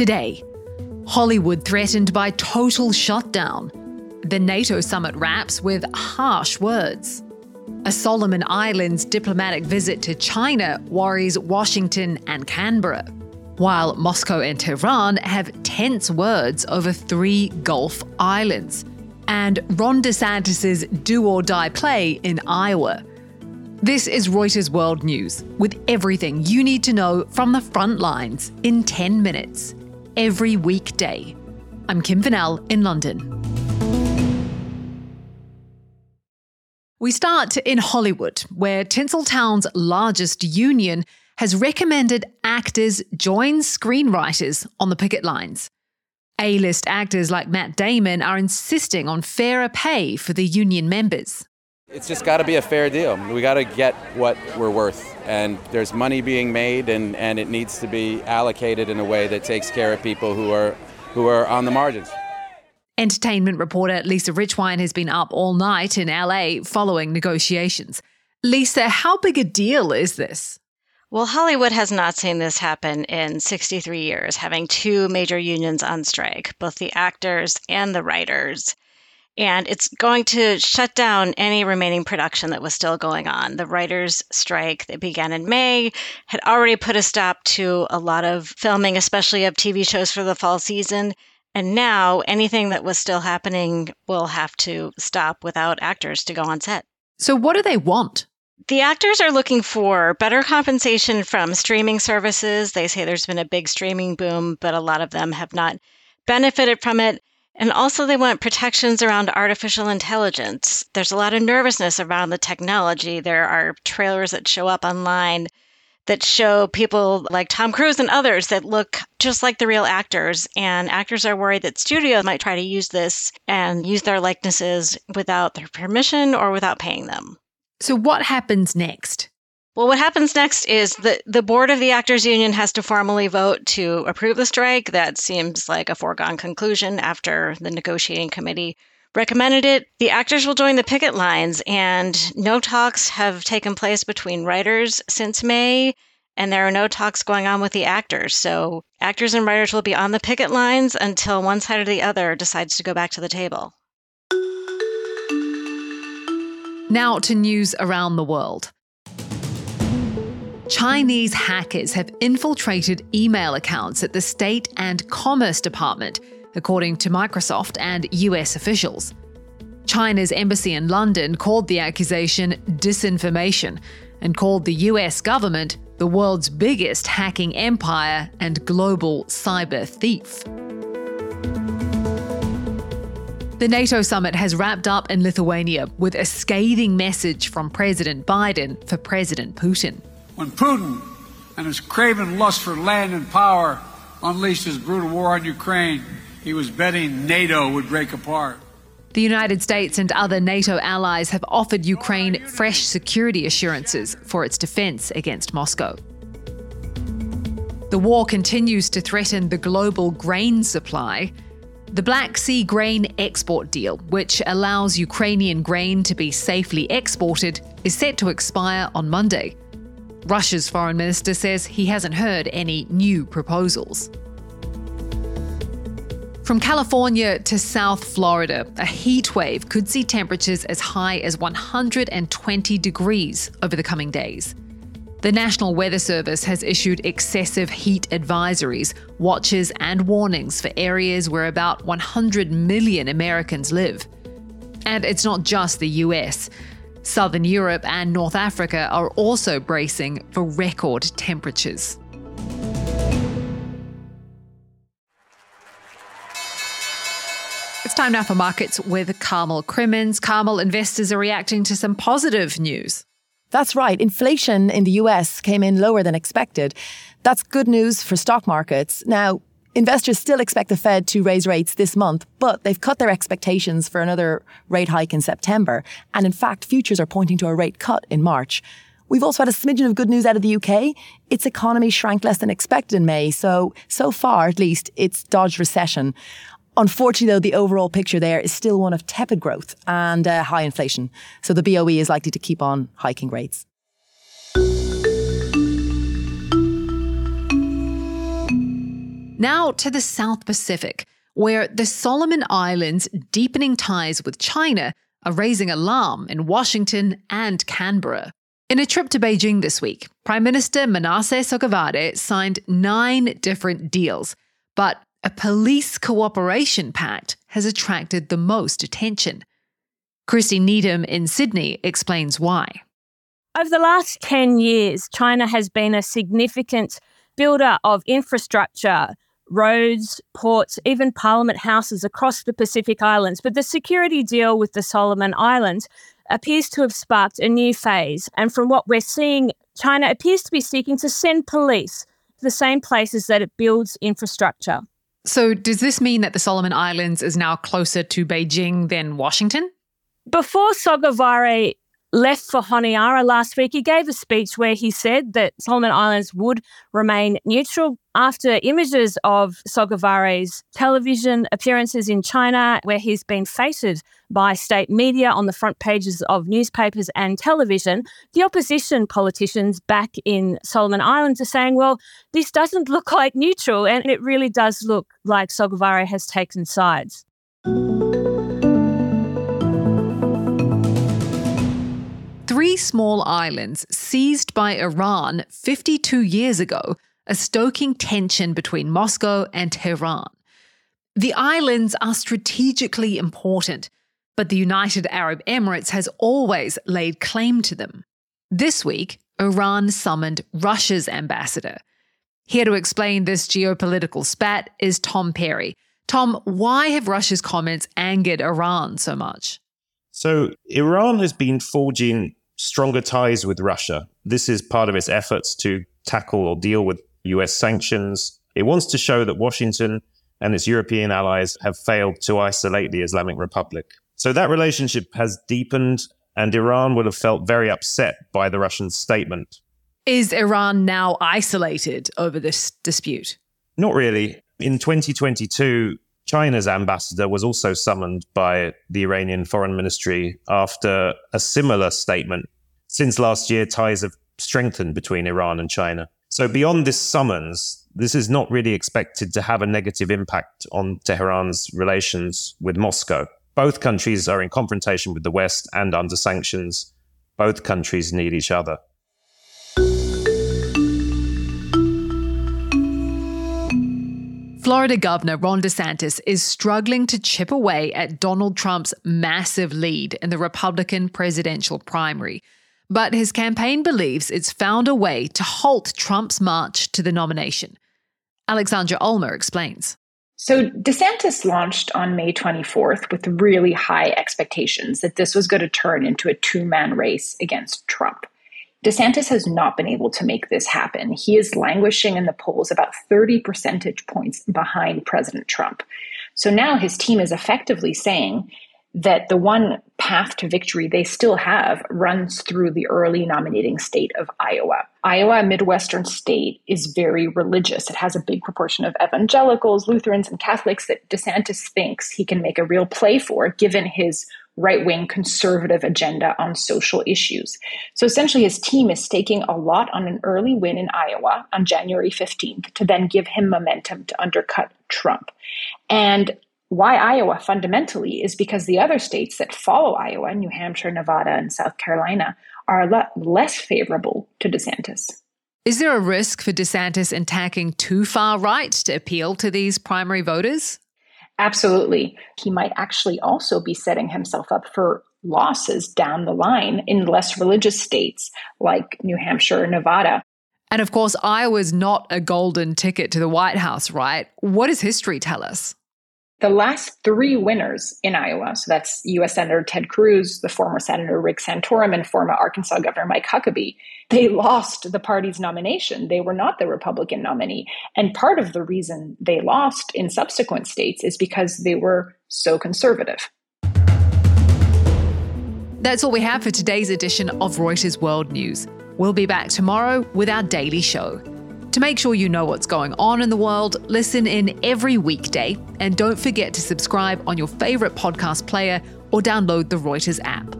Today, Hollywood threatened by total shutdown. The NATO summit wraps with harsh words. A Solomon Islands diplomatic visit to China worries Washington and Canberra, while Moscow and Tehran have tense words over three Gulf islands, and Ron DeSantis' do or die play in Iowa. This is Reuters World News, with everything you need to know from the front lines in 10 minutes, every weekday. I'm Kim Vanell in London. We start in Hollywood, where Tinseltown's largest union has recommended actors join screenwriters on the picket lines. A list actors like Matt Damon are insisting on fairer pay for the union members. It's just got to be a fair deal. We got to get what we're worth. And there's money being made, and, and it needs to be allocated in a way that takes care of people who are, who are on the margins. Entertainment reporter Lisa Richwine has been up all night in LA following negotiations. Lisa, how big a deal is this? Well, Hollywood has not seen this happen in 63 years, having two major unions on strike, both the actors and the writers. And it's going to shut down any remaining production that was still going on. The writers' strike that began in May had already put a stop to a lot of filming, especially of TV shows for the fall season. And now anything that was still happening will have to stop without actors to go on set. So, what do they want? The actors are looking for better compensation from streaming services. They say there's been a big streaming boom, but a lot of them have not benefited from it. And also, they want protections around artificial intelligence. There's a lot of nervousness around the technology. There are trailers that show up online that show people like Tom Cruise and others that look just like the real actors. And actors are worried that studios might try to use this and use their likenesses without their permission or without paying them. So, what happens next? Well, what happens next is the, the board of the Actors Union has to formally vote to approve the strike. That seems like a foregone conclusion after the negotiating committee recommended it. The actors will join the picket lines, and no talks have taken place between writers since May, and there are no talks going on with the actors. So, actors and writers will be on the picket lines until one side or the other decides to go back to the table. Now to news around the world. Chinese hackers have infiltrated email accounts at the State and Commerce Department according to Microsoft and US officials. China's embassy in London called the accusation disinformation and called the US government the world's biggest hacking empire and global cyber thief. The NATO summit has wrapped up in Lithuania with a scathing message from President Biden for President Putin. When Putin and his craven lust for land and power unleashed his brutal war on Ukraine, he was betting NATO would break apart. The United States and other NATO allies have offered Ukraine fresh security assurances for its defense against Moscow. The war continues to threaten the global grain supply. The Black Sea grain export deal, which allows Ukrainian grain to be safely exported, is set to expire on Monday. Russia's foreign minister says he hasn't heard any new proposals. From California to South Florida, a heat wave could see temperatures as high as 120 degrees over the coming days. The National Weather Service has issued excessive heat advisories, watches, and warnings for areas where about 100 million Americans live. And it's not just the US. Southern Europe and North Africa are also bracing for record temperatures. It's time now for markets with Carmel Crimmins. Carmel, investors are reacting to some positive news. That's right. Inflation in the US came in lower than expected. That's good news for stock markets. Now, investors still expect the Fed to raise rates this month, but they've cut their expectations for another rate hike in September. And in fact, futures are pointing to a rate cut in March. We've also had a smidgen of good news out of the UK. Its economy shrank less than expected in May, so so far at least it's dodged recession. Unfortunately, though, the overall picture there is still one of tepid growth and uh, high inflation. So the BOE is likely to keep on hiking rates. Now to the South Pacific, where the Solomon Islands' deepening ties with China are raising alarm in Washington and Canberra. In a trip to Beijing this week, Prime Minister Manasseh Sogavare signed nine different deals, but a police cooperation pact has attracted the most attention. Kirsty Needham in Sydney explains why. Over the last 10 years, China has been a significant builder of infrastructure, roads, ports, even parliament houses across the Pacific Islands. But the security deal with the Solomon Islands appears to have sparked a new phase. And from what we're seeing, China appears to be seeking to send police to the same places that it builds infrastructure. So, does this mean that the Solomon Islands is now closer to Beijing than Washington? Before Sogavare left for Honiara last week, he gave a speech where he said that Solomon Islands would remain neutral after images of Sogavare's television appearances in China, where he's been feted by state media on the front pages of newspapers and television. The opposition politicians back in Solomon Islands are saying, well, this doesn't look like neutral, and it really does look like Sogavare has taken sides. Three small islands seized by Iran 52 years ago are stoking tension between Moscow and Tehran. The islands are strategically important, but the United Arab Emirates has always laid claim to them. This week, Iran summoned Russia's ambassador. Here to explain this geopolitical spat is Tom Perry. Tom, why have Russia's comments angered Iran so much? So, Iran has been forging stronger ties with Russia. This is part of its efforts to tackle or deal with US sanctions. It wants to show that Washington and its European allies have failed to isolate the Islamic Republic. So that relationship has deepened, and Iran would have felt very upset by the Russian statement. Is Iran now isolated over this dispute? Not really. In 2022, China's ambassador was also summoned by the Iranian foreign ministry after a similar statement. Since last year, ties have strengthened between Iran and China. So, beyond this summons, this is not really expected to have a negative impact on Tehran's relations with Moscow. Both countries are in confrontation with the West and under sanctions. Both countries need each other. Florida Governor Ron DeSantis is struggling to chip away at Donald Trump's massive lead in the Republican presidential primary. But his campaign believes it's found a way to halt Trump's march to the nomination. Alexandra Ulmer explains. So, DeSantis launched on May 24th with really high expectations that this was going to turn into a two man race against Trump. DeSantis has not been able to make this happen. He is languishing in the polls about 30 percentage points behind President Trump. So now his team is effectively saying that the one path to victory they still have runs through the early nominating state of Iowa. Iowa, a Midwestern state, is very religious. It has a big proportion of evangelicals, Lutherans, and Catholics that DeSantis thinks he can make a real play for, given his right wing conservative agenda on social issues. So essentially, his team is staking a lot on an early win in Iowa on January 15th to then give him momentum to undercut Trump. And why Iowa fundamentally is because the other states that follow Iowa, New Hampshire, Nevada, and South Carolina, are a lot less favorable to DeSantis. Is there a risk for DeSantis attacking too far right to appeal to these primary voters? Absolutely. He might actually also be setting himself up for losses down the line in less religious states like New Hampshire or Nevada. And of course, Iowa's not a golden ticket to the White House, right? What does history tell us? The last three winners in Iowa, so that's U.S. Senator Ted Cruz, the former Senator Rick Santorum, and former Arkansas Governor Mike Huckabee, they lost the party's nomination. They were not the Republican nominee. And part of the reason they lost in subsequent states is because they were so conservative. That's all we have for today's edition of Reuters World News. We'll be back tomorrow with our daily show. To make sure you know what's going on in the world, listen in every weekday and don't forget to subscribe on your favorite podcast player or download the Reuters app.